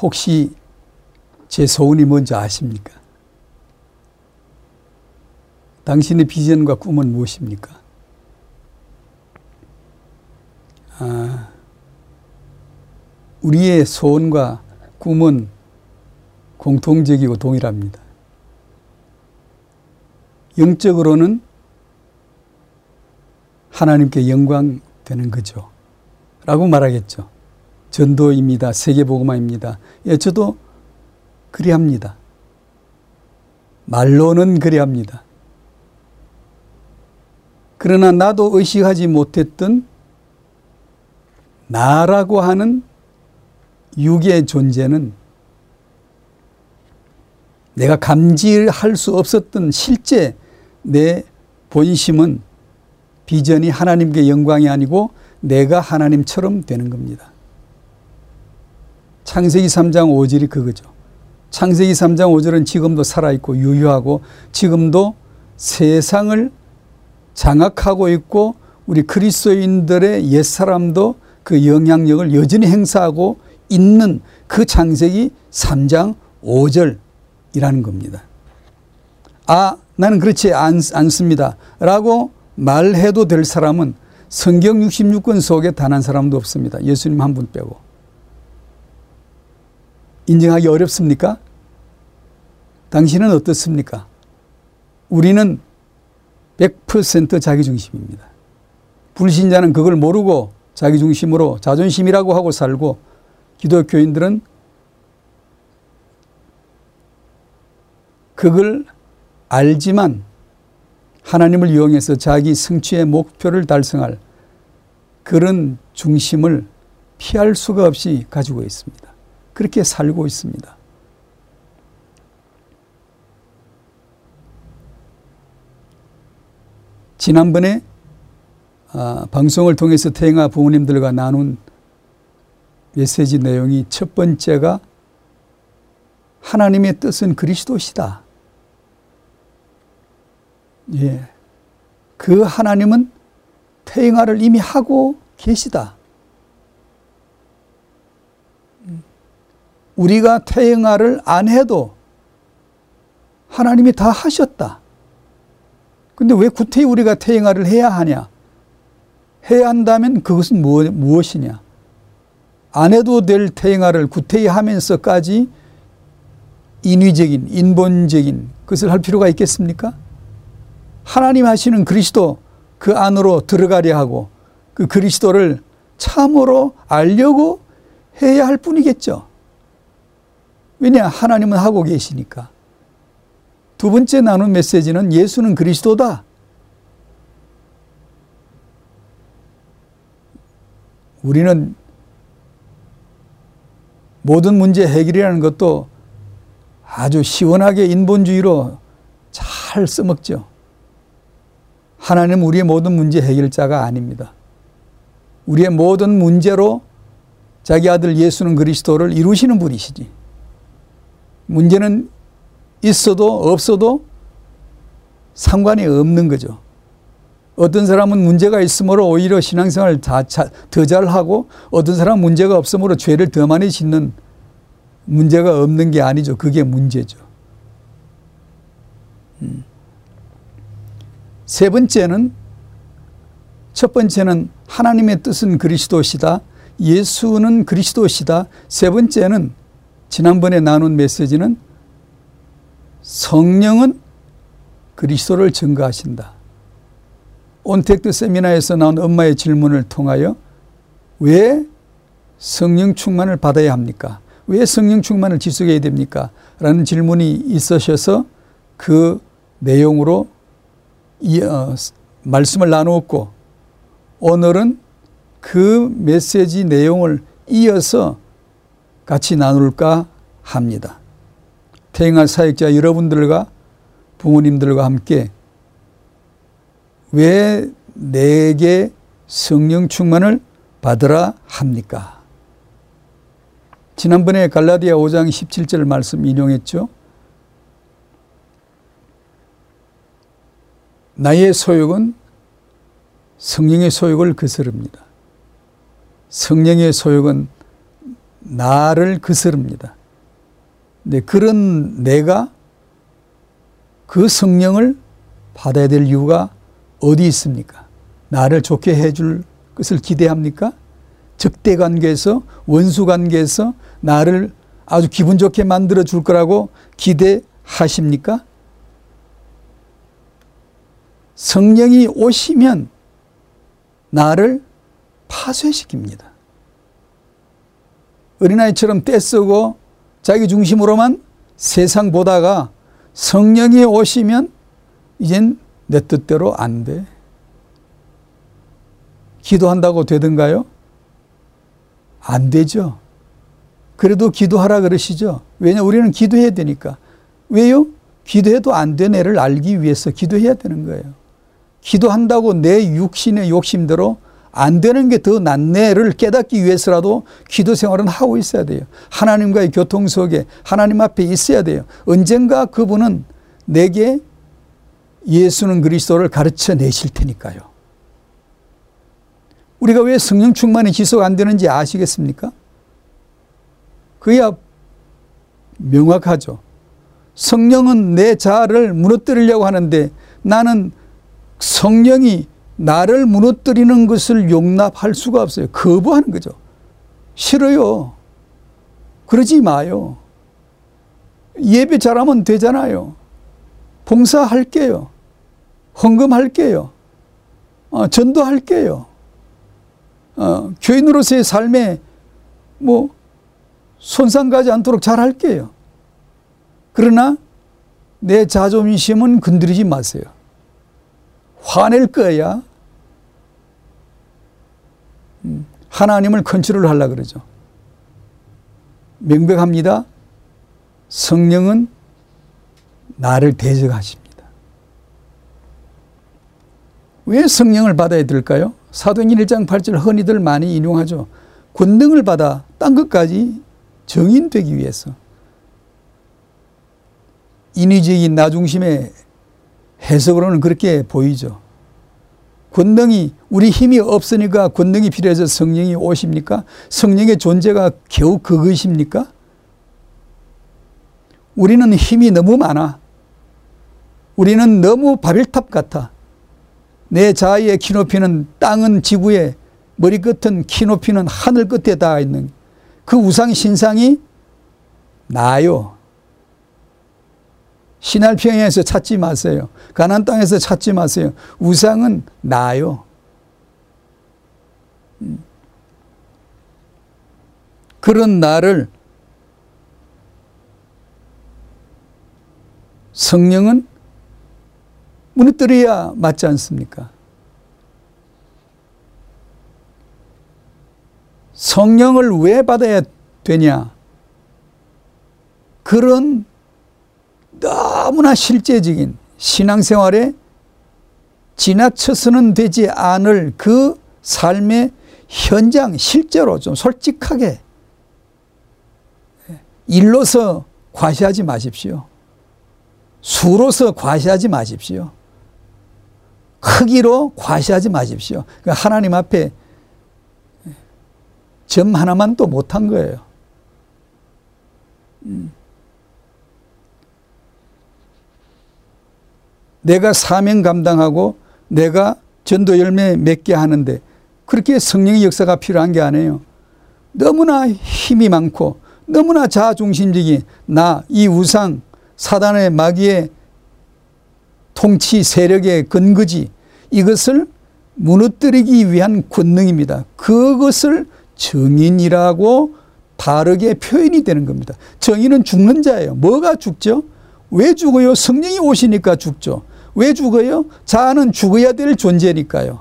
혹시 제 소원이 뭔지 아십니까? 당신의 비전과 꿈은 무엇입니까? 아, 우리의 소원과 꿈은 공통적이고 동일합니다. 영적으로는 하나님께 영광 되는 거죠. 라고 말하겠죠. 전도입니다. 세계보고마입니다. 예, 저도 그리합니다. 말로는 그리합니다. 그러나 나도 의식하지 못했던 나라고 하는 육의 존재는 내가 감지할 수 없었던 실제 내 본심은 비전이 하나님께 영광이 아니고 내가 하나님처럼 되는 겁니다. 창세기 3장 5절이 그거죠. 창세기 3장 5절은 지금도 살아있고 유효하고 지금도 세상을 장악하고 있고 우리 그리스도인들의 옛사람도 그 영향력을 여전히 행사하고 있는 그 창세기 3장 5절이라는 겁니다. 아, 나는 그렇지 않, 않습니다. 라고 말해도 될 사람은 성경 66권 속에 단 한 사람도 없습니다. 예수님 한 분 빼고. 인정하기 어렵습니까? 당신은 어떻습니까? 우리는 100% 자기중심입니다. 불신자는 그걸 모르고 자기중심으로 자존심이라고 하고 살고 기독교인들은 그걸 알지만 하나님을 이용해서 자기 성취의 목표를 달성할 그런 중심을 피할 수가 없이 가지고 있습니다. 그렇게 살고 있습니다. 지난번에 아, 방송을 통해서 태영아 부모님들과 나눈 메시지 내용이 첫 번째가 하나님의 뜻은 그리스도시다. 예. 그 하나님은 태영아를 이미 하고 계시다. 우리가 태영아를 안 해도 하나님이 다 하셨다. 근데 왜 구태히 우리가 태영아를 해야 하냐? 해야 한다면 그것은 무엇이냐? 안 해도 될 태영아를 구태히 하면서까지 인위적인, 인본적인 것을 할 필요가 있겠습니까? 하나님 하시는 그리스도 그 안으로 들어가려 하고 그 그리스도를 참으로 알려고 해야 할 뿐이겠죠. 왜냐? 하나님은 하고 계시니까. 두 번째 나눈 메시지는 예수는 그리스도다. 우리는 모든 문제 해결이라는 것도 아주 시원하게 인본주의로 잘 써먹죠. 하나님 우리의 모든 문제 해결자가 아닙니다. 우리의 모든 문제로 자기 아들 예수는 그리스도를 이루시는 분이시지. 문제는 있어도 없어도 상관이 없는 거죠. 어떤 사람은 문제가 있으므로 오히려 신앙생활을 더 잘하고 어떤 사람은 문제가 없으므로 죄를 더 많이 짓는 문제가 없는 게 아니죠. 그게 문제죠. 음. 세 번째는 첫 번째는 하나님의 뜻은 그리스도시다. 예수는 그리스도시다. 세 번째는 지난번에 나눈 메시지는 성령은 그리스도를 증거하신다. 온택트 세미나에서 나온 엄마의 질문을 통하여 왜 성령 충만을 받아야 합니까? 왜 성령 충만을 지속해야 됩니까? 라는 질문이 있으셔서 그 내용으로 이, 어, 말씀을 나누었고 오늘은 그 메시지 내용을 이어서 같이 나눌까 합니다. 태영할 사역자 여러분들과 부모님들과 함께 왜 내게 성령 충만을 받으라 합니까? 지난번에 갈라디아 5장 17절 말씀 인용했죠. 나의 소욕은 성령의 소욕을 거스릅니다. 성령의 소욕은 나를 그스릅니다. 네, 그런 내가 그 성령을 받아야 될 이유가 어디 있습니까? 나를 좋게 해줄 것을 기대합니까? 적대 관계에서, 원수 관계에서 나를 아주 기분 좋게 만들어 줄 거라고 기대하십니까? 성령이 오시면 나를 파쇄시킵니다. 어린아이처럼 떼쓰고 자기 중심으로만 세상 보다가 성령이 오시면 이젠 내 뜻대로 안 돼. 기도한다고 되던가요? 안 되죠. 그래도 기도하라 그러시죠. 왜냐 우리는 기도해야 되니까. 왜요? 기도해도 안 된 애를 알기 위해서 기도해야 되는 거예요. 기도한다고 내 육신의 욕심대로 안 되는 게 더 낫네를 깨닫기 위해서라도 기도 생활은 하고 있어야 돼요. 하나님과의 교통 속에 하나님 앞에 있어야 돼요. 언젠가 그분은 내게 예수는 그리스도를 가르쳐 내실 테니까요. 우리가 왜 성령 충만이 지속 안 되는지 아시겠습니까? 그야 명확하죠. 성령은 내 자아를 무너뜨리려고 하는데 나는 성령이 나를 무너뜨리는 것을 용납할 수가 없어요. 거부하는 거죠. 싫어요. 그러지 마요. 예배 잘하면 되잖아요. 봉사할게요. 헌금할게요. 어, 전도할게요. 어, 교인으로서의 삶에 뭐 손상 가지 않도록 잘할게요. 그러나 내 자존심은 건드리지 마세요. 화낼 거야. 음, 하나님을 컨트롤 하려 그러죠. 명백합니다. 성령은 나를 대적하십니다. 왜 성령을 받아야 될까요? 사도행전 1장 8절 흔히들 많이 인용하죠. 권능을 받아 딴 것까지 정인되기 위해서. 인위적인 나중심의 해석으로는 그렇게 보이죠. 권능이 우리 힘이 없으니까 권능이 필요해서 성령이 오십니까? 성령의 존재가 겨우 그것입니까? 우리는 힘이 너무 많아. 우리는 너무 바벨탑 같아. 내 자아의 키높이는 땅은 지구에 머리끝은 키높이는 하늘 끝에 닿아 있는 그 우상 신상이 나요. 신할평에서 찾지 마세요. 가난 땅에서 찾지 마세요. 우상은 나요. 음. 그런 나를 성령은 무너뜨려야 맞지 않습니까? 성령을 왜 받아야 되냐? 그런 너무나 실제적인 신앙생활에 지나쳐서는 되지 않을 그 삶의 현장 실제로 좀 솔직하게 일로서 과시하지 마십시오. 수로서 과시하지 마십시오. 크기로 과시하지 마십시오. 그러니까 하나님 앞에 점 하나만 또 못한 거예요. 음. 내가 사명 감당하고 내가 전도 열매 맺게 하는데 그렇게 성령의 역사가 필요한 게 아니에요. 너무나 힘이 많고 너무나 자중심적인 나, 이 우상, 사단의 마귀의 통치 세력의 근거지 이것을 무너뜨리기 위한 권능입니다. 그것을 정인이라고 다르게 표현이 되는 겁니다. 정인은 죽는 자예요. 뭐가 죽죠? 왜 죽어요? 성령이 오시니까 죽죠. 왜 죽어요? 자아는 죽어야 될 존재니까요.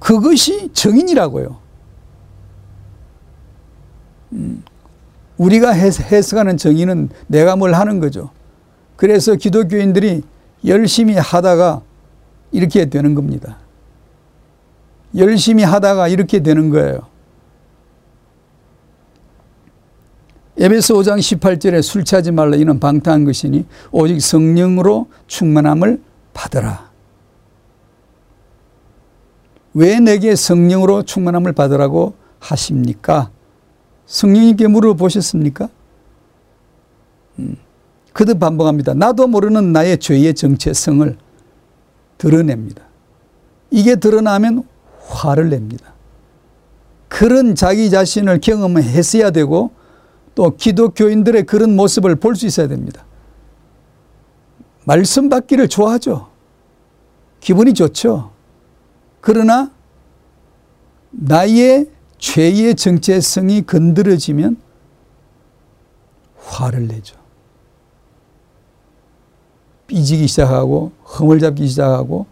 그것이 정인이라고요. 음, 우리가 해석하는 정인은 내가 뭘 하는 거죠. 그래서 기독교인들이 열심히 하다가 이렇게 되는 겁니다. 열심히 하다가 이렇게 되는 거예요. 에베소 5장 18절에 술 취하지 말라 이는 방탕한 것이니 오직 성령으로 충만함을 받으라. 왜 내게 성령으로 충만함을 받으라고 하십니까? 성령님께 물어보셨습니까? 음, 그도 반복합니다. 나도 모르는 나의 죄의 정체성을 드러냅니다. 이게 드러나면 화를 냅니다. 그런 자기 자신을 경험했어야 되고 또 기독교인들의 그런 모습을 볼 수 있어야 됩니다. 말씀 받기를 좋아하죠. 기분이 좋죠. 그러나 나의 죄의 정체성이 건드려지면 화를 내죠. 삐지기 시작하고 흠을 잡기 시작하고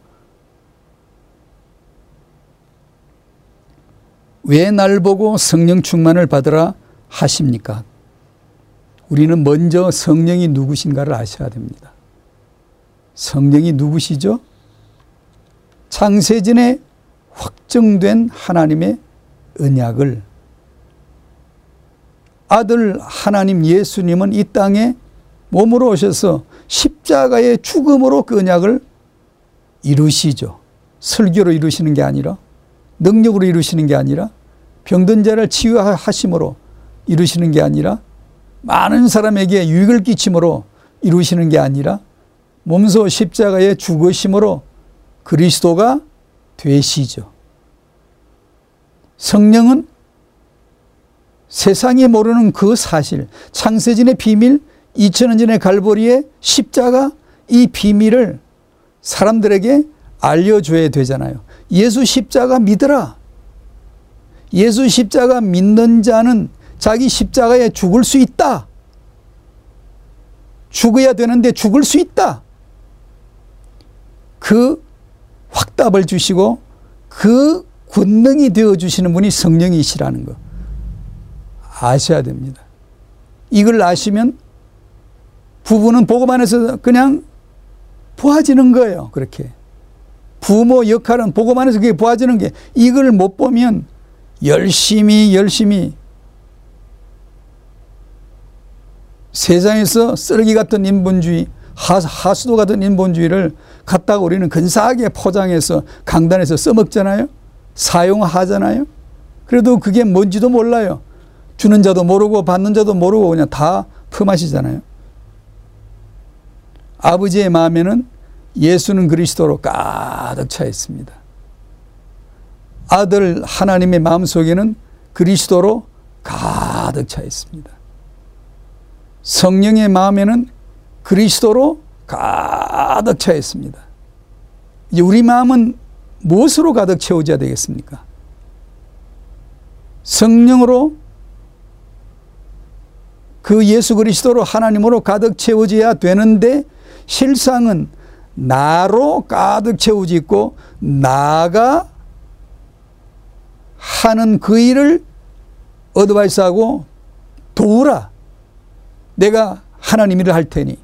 왜 날 보고 성령 충만을 받으라 하십니까? 우리는 먼저 성령이 누구신가를 아셔야 됩니다. 성령이 누구시죠? 창세전에 확정된 하나님의 언약을 아들 하나님 예수님은 이 땅에 몸으로 오셔서 십자가의 죽음으로 그 언약을 이루시죠. 설교로 이루시는 게 아니라 능력으로 이루시는 게 아니라 병든 자를 치유하심으로 이루시는 게 아니라 많은 사람에게 유익을 끼침으로 이루시는 게 아니라 몸소 십자가에 죽으심으로 그리스도가 되시죠. 성령은 세상이 모르는 그 사실, 창세전의 비밀, 2000년 전의 갈보리의 십자가 이 비밀을 사람들에게 알려줘야 되잖아요. 예수 십자가 믿으라. 예수 십자가 믿는 자는 자기 십자가에 죽을 수 있다. 죽어야 되는데 죽을 수 있다. 그 확답을 주시고 그 권능이 되어 주시는 분이 성령이시라는 거 아셔야 됩니다. 이걸 아시면 부부는 복음 안에서 그냥 보아지는 거예요. 그렇게. 부모 역할은 복음 안에서 그게 보아지는 게 이걸 못 보면 열심히 열심히 세상에서 쓰레기 같은 인본주의 하 수도 같은 인본주의를 갖다가 우리는 근사하게 포장해서 강단에서 써먹잖아요. 사용하잖아요. 그래도 그게 뭔지도 몰라요. 주는 자도 모르고 받는 자도 모르고 그냥 다 품하시잖아요. 아버지의 마음에는 예수는 그리스도로 가득 차 있습니다. 아들 하나님의 마음 속에는 그리스도로 가득 차 있습니다. 성령의 마음에는 그리스도로 가득 차 있습니다. 이제 우리 마음은 무엇으로 가득 채워져야 되겠습니까? 성령으로 그 예수 그리스도로 하나님으로 가득 채워져야 되는데 실상은 나로 가득 채워지고 나가 하는 그 일을 어드바이스하고 도우라. 내가 하나님 일을 할 테니.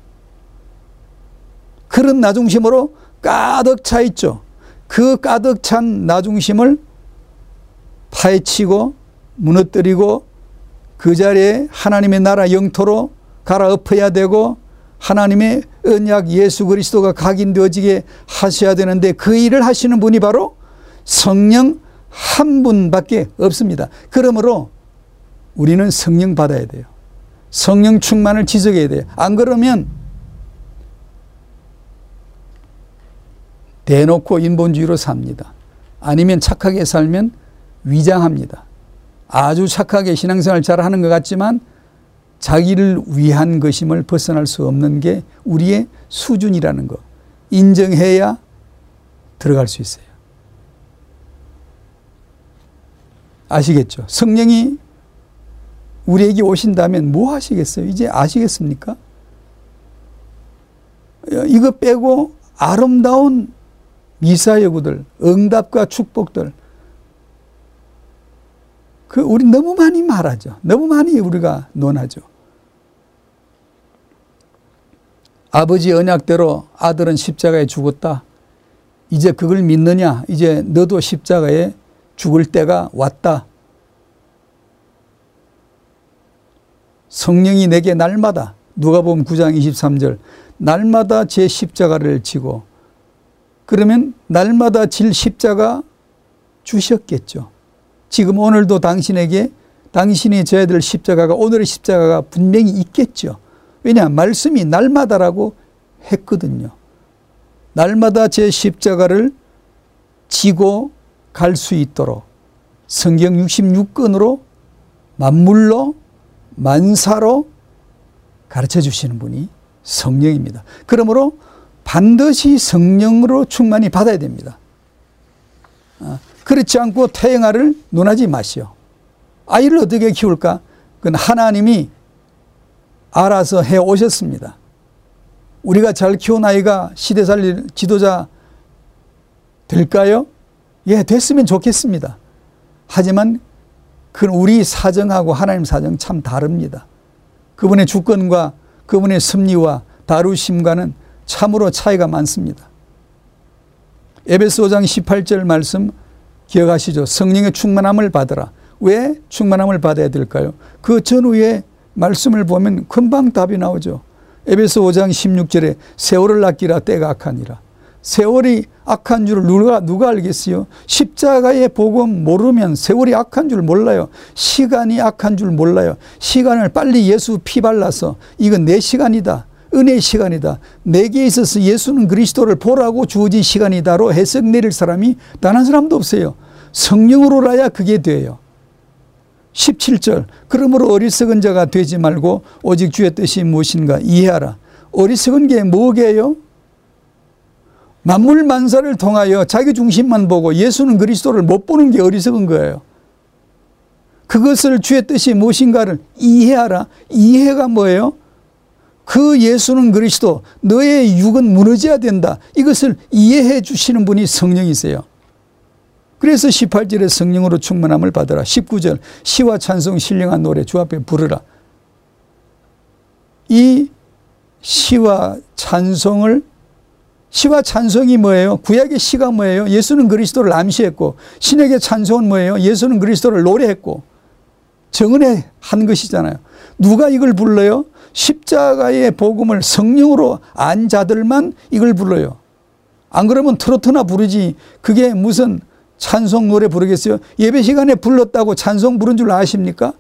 그런 나중심으로 가득 차 있죠. 그 가득 찬 나중심을 파헤치고 무너뜨리고 그 자리에 하나님의 나라 영토로 갈아엎어야 되고 하나님의 언약 예수 그리스도가 각인되어지게 하셔야 되는데 그 일을 하시는 분이 바로 성령 한 분밖에 없습니다. 그러므로 우리는 성령 받아야 돼요. 성령 충만을 지속해야 돼요. 안 그러면 대놓고 인본주의로 삽니다. 아니면 착하게 살면 위장합니다. 아주 착하게 신앙생활 잘 하는 것 같지만 자기를 위한 것임을 벗어날 수 없는 게 우리의 수준이라는 거. 인정해야 들어갈 수 있어요. 아시겠죠? 성령이 우리에게 오신다면 뭐 하시겠어요? 이제 아시겠습니까? 이거 빼고 아름다운 미사여구들, 응답과 축복들. 그, 우리 너무 많이 말하죠. 너무 많이 우리가 논하죠. 아버지 언약대로 아들은 십자가에 죽었다. 이제 그걸 믿느냐? 이제 너도 십자가에 죽을 때가 왔다. 성령이 내게 날마다 누가 보면 9장 23절 날마다 제 십자가를 지고 그러면 날마다 질 십자가 주셨겠죠. 지금 오늘도 당신에게 당신이 져야 될 십자가가 오늘의 십자가가 분명히 있겠죠. 왜냐 말씀이 날마다라고 했거든요. 날마다 제 십자가를 지고 갈 수 있도록 성경 66권으로 만물로 만사로 가르쳐 주시는 분이 성령입니다. 그러므로 반드시 성령으로 충만히 받아야 됩니다. 아, 그렇지 않고 태영아를 논하지 마시오. 아이를 어떻게 키울까? 그건 하나님이 알아서 해 오셨습니다. 우리가 잘 키운 아이가 시대 살릴 지도자 될까요? 예, 됐으면 좋겠습니다. 하지만 그 우리 사정하고 하나님 사정 참 다릅니다. 그분의 주권과 그분의 섭리와 다루심과는 참으로 차이가 많습니다. 에베소 5장 18절 말씀 기억하시죠? 성령의 충만함을 받으라. 왜 충만함을 받아야 될까요? 그 전후에 말씀을 보면 금방 답이 나오죠. 에베소 5장 16절에 세월을 낚기라 때가 악하니라. 세월이 악한 줄 누가 누가 알겠어요? 십자가의 복음 모르면 세월이 악한 줄 몰라요. 시간이 악한 줄 몰라요. 시간을 빨리 예수 피 발라서 이건 내 시간이다. 은혜의 시간이다. 내게 있어서 예수는 그리스도를 보라고 주어진 시간이다로 해석 내릴 사람이 단 한 사람도 없어요. 성령으로라야 그게 돼요. 17절 그러므로 어리석은 자가 되지 말고 오직 주의 뜻이 무엇인가 이해하라. 어리석은 게 뭐게요? 만물 만사를 통하여 자기 중심만 보고 예수는 그리스도를 못 보는 게 어리석은 거예요. 그것을 주의 뜻이 무엇인가를 이해하라. 이해가 뭐예요? 그 예수는 그리스도, 너의 육은 무너져야 된다. 이것을 이해해 주시는 분이 성령이세요. 그래서 18절에 성령으로 충만함을 받으라. 19절 시와 찬송 신령한 노래 주 앞에 부르라. 이 시와 찬송을 시와 찬송이 뭐예요? 구약의 시가 뭐예요? 예수는 그리스도를 암시했고 신에게 찬송은 뭐예요? 예수는 그리스도를 노래했고 정은혜 한 것이잖아요. 누가 이걸 불러요? 십자가의 복음을 성령으로 안 자들만 이걸 불러요. 안 그러면 트로트나 부르지 그게 무슨 찬송 노래 부르겠어요? 예배 시간에 불렀다고 찬송 부른 줄 아십니까?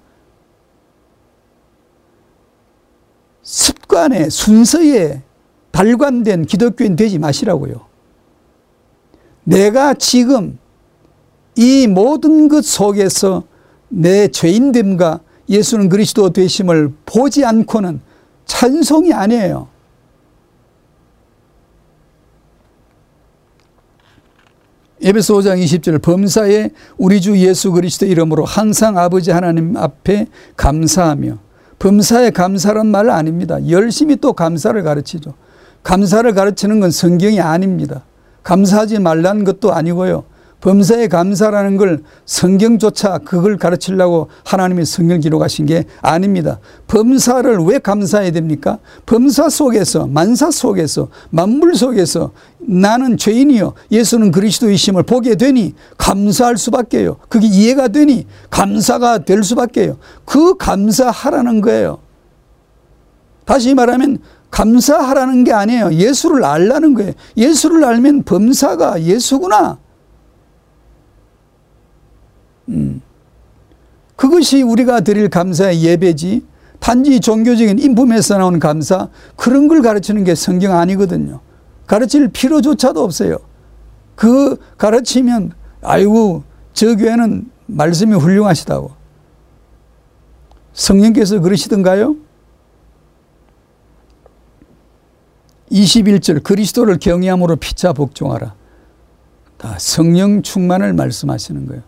습관에 순서에 발관된 기독교인 되지 마시라고요. 내가 지금 이 모든 것 속에서 내 죄인됨과 예수는 그리스도 되심을 보지 않고는 찬송이 아니에요. 에베소 5장 20절 범사에 우리 주 예수 그리스도 이름으로 항상 아버지 하나님 앞에 감사하며 범사에 감사란 말 아닙니다. 열심히 또 감사를 가르치죠. 감사를 가르치는 건 성경이 아닙니다. 감사하지 말라는 것도 아니고요. 범사에 감사라는 걸 성경조차 그걸 가르치려고 하나님이 성경 기록하신 게 아닙니다. 범사를 왜 감사해야 됩니까? 범사 속에서, 만사 속에서, 만물 속에서 나는 죄인이요. 예수는 그리스도이심을 보게 되니 감사할 수밖에요. 그게 이해가 되니 감사가 될 수밖에요. 그 감사하라는 거예요. 다시 말하면 감사하라는 게 아니에요. 예수를 알라는 거예요. 예수를 알면 범사가 예수구나. 음. 그것이 우리가 드릴 감사의 예배지 단지 종교적인 인품에서 나온 감사 그런 걸 가르치는 게 성경 아니거든요. 가르칠 필요조차도 없어요. 그 가르치면 아이고 저 교회는 말씀이 훌륭하시다고. 성령께서 그러시던가요? 21절 그리스도를 경외함으로 피차 복종하라. 다 성령 충만을 말씀하시는 거예요.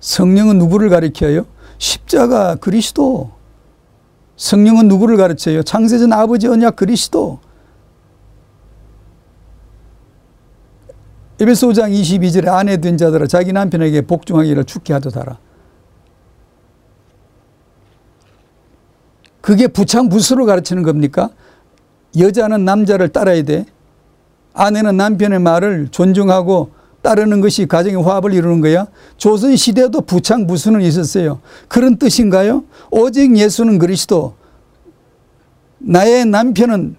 성령은 누구를 가리켜요? 십자가 그리스도. 성령은 누구를 가르쳐요? 창세전 아버지 언약 그리스도. 에베소 5장 22절에 아내 된 자들아 자기 남편에게 복종하기를 죽게 하도다라. 그게 부창부수로 가르치는 겁니까? 여자는 남자를 따라야 돼. 아내는 남편의 말을 존중하고 따르는 것이 가정의 화합을 이루는 거야. 조선 시대도 부창 부수는 있었어요. 그런 뜻인가요? 오직 예수는 그리스도. 나의 남편은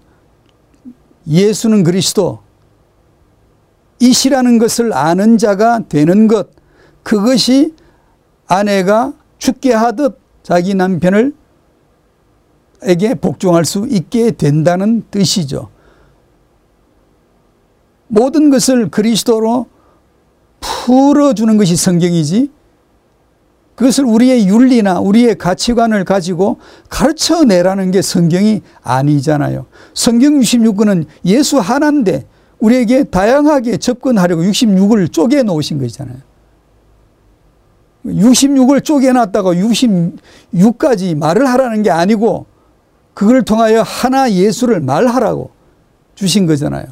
예수는 그리스도. 이시라는 것을 아는 자가 되는 것. 그것이 아내가 죽게 하듯 자기 남편을 에게 복종할 수 있게 된다는 뜻이죠. 모든 것을 그리스도로 풀어주는 것이 성경이지 그것을 우리의 윤리나 우리의 가치관을 가지고 가르쳐내라는 게 성경이 아니잖아요. 성경 66권은 예수 하나인데 우리에게 다양하게 접근하려고 66을 쪼개 놓으신 것이잖아요. 66을 쪼개놨다가 66까지 말을 하라는 게 아니고 그걸 통하여 하나 예수를 말하라고 주신 거잖아요.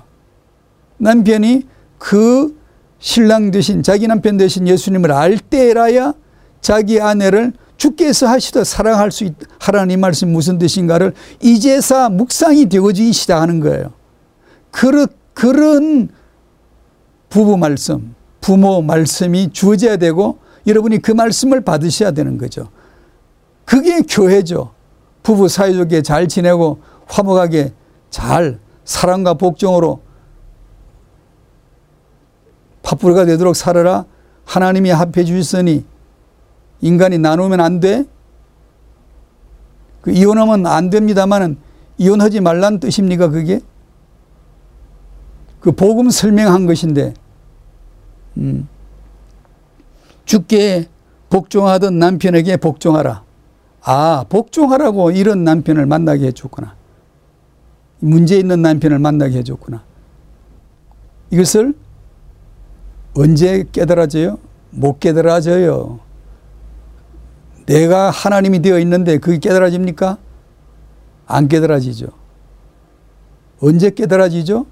남편이 그 신랑 되신 자기 남편 되신 예수님을 알 때라야 자기 아내를 주께서 하시듯 사랑할 수 있, 하라는 말씀 무슨 뜻인가를 이제사 묵상이 되어지기 시작하는 거예요. 그런, 그런 부부 말씀, 부모 말씀이 주어져야 되고 여러분이 그 말씀을 받으셔야 되는 거죠. 그게 교회죠. 부부 사이좋게 잘 지내고 화목하게 잘 사랑과 복종으로 파뿌리가 되도록 살아라. 하나님이 합해 주셨으니 인간이 나누면 안 돼. 그 이혼하면 안 됩니다만은 이혼하지 말란 뜻입니까 그게? 그 복음 설명한 것인데 음. 주께 복종하던 남편에게 복종하라. 아, 복종하라고 이런 남편을 만나게 해줬구나. 문제 있는 남편을 만나게 해줬구나. 이것을 언제 깨달아져요? 못 깨달아져요. 내가 하나님이 되어 있는데 그게 깨달아집니까? 안 깨달아지죠. 언제 깨달아지죠?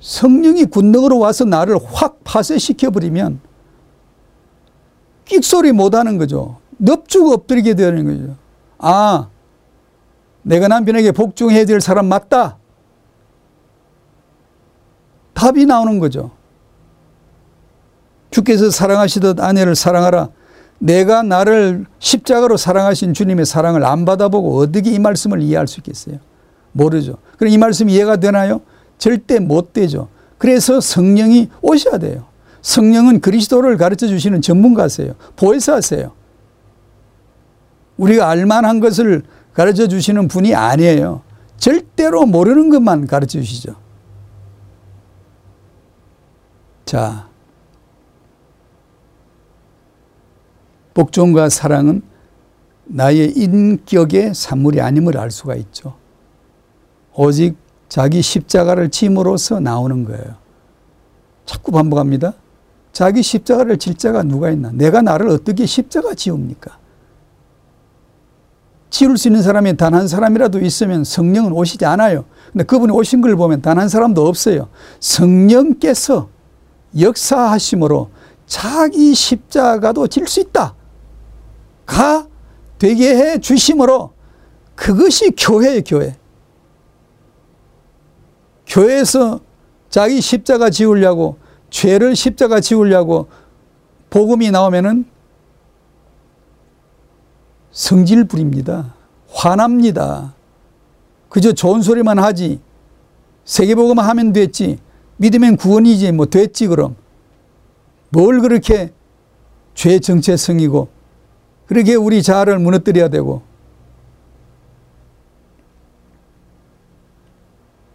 성령이 군능으로 와서 나를 확 파쇄시켜버리면 끽소리 못하는 거죠. 넙죽 엎드리게 되는 거죠. 아, 내가 남편에게 복종해야 될 사람 맞다. 답이 나오는 거죠. 주께서 사랑하시듯 아내를 사랑하라. 내가 나를 십자가로 사랑하신 주님의 사랑을 안 받아보고 어떻게 이 말씀을 이해할 수 있겠어요? 모르죠. 그럼 이 말씀 이해가 되나요? 절대 못 되죠. 그래서 성령이 오셔야 돼요. 성령은 그리스도를 가르쳐 주시는 전문가세요. 보혜사세요. 우리가 알만한 것을 가르쳐 주시는 분이 아니에요. 절대로 모르는 것만 가르쳐 주시죠. 자, 복종과 사랑은 나의 인격의 산물이 아님을 알 수가 있죠. 오직 자기 십자가를 짐으로써 나오는 거예요. 자꾸 반복합니다. 자기 십자가를 질 자가 누가 있나? 내가 나를 어떻게 십자가 지웁니까? 지울 수 있는 사람이 단 한 사람이라도 있으면 성령은 오시지 않아요. 근데 그분이 오신 걸 보면 단 한 사람도 없어요. 성령께서 역사하심으로 자기 십자가도 질 수 있다. 가 되게 해 주심으로 그것이 교회예요, 교회. 교회에서 자기 십자가 지우려고 죄를 십자가 지우려고 복음이 나오면은 성질 부립니다. 화납니다. 그저 좋은 소리만 하지. 세계복음 하면 됐지. 믿으면 구원이지. 뭐 됐지 그럼. 뭘 그렇게 죄 정체성이고 그렇게 우리 자아를 무너뜨려야 되고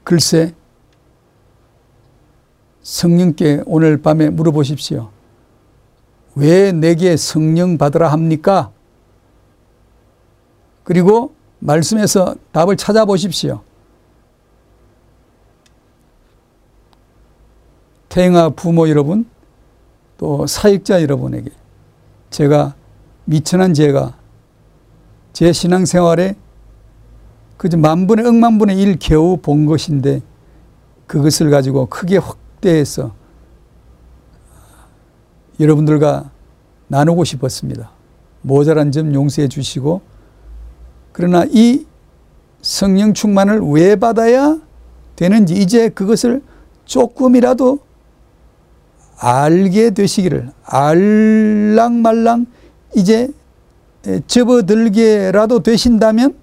글쎄 성령께 오늘 밤에 물어보십시오. 왜 내게 성령 받으라 합니까? 그리고 말씀에서 답을 찾아보십시오. 태영아 부모 여러분, 또 사역자 여러분에게 제가 미천한 제가 제 신앙생활에 그저 만분의 억만분의 일 겨우 본 것인데 그것을 가지고 크게 확 때에서 여러분들과 나누고 싶었습니다. 모자란 점 용서해 주시고 그러나 이 성령 충만을 왜 받아야 되는지 이제 그것을 조금이라도 알게 되시기를 알랑말랑 이제 접어들게라도 되신다면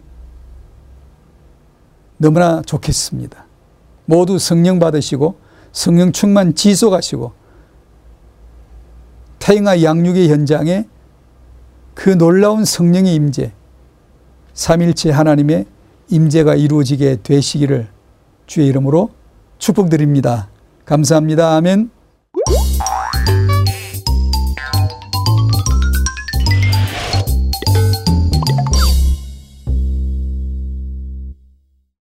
너무나 좋겠습니다. 모두 성령 받으시고 성령 충만 지속하시고 태영아 양육의 현장에 그 놀라운 성령의 임재, 삼일체 하나님의 임재가 이루어지게 되시기를 주의 이름으로 축복드립니다. 감사합니다. 아멘.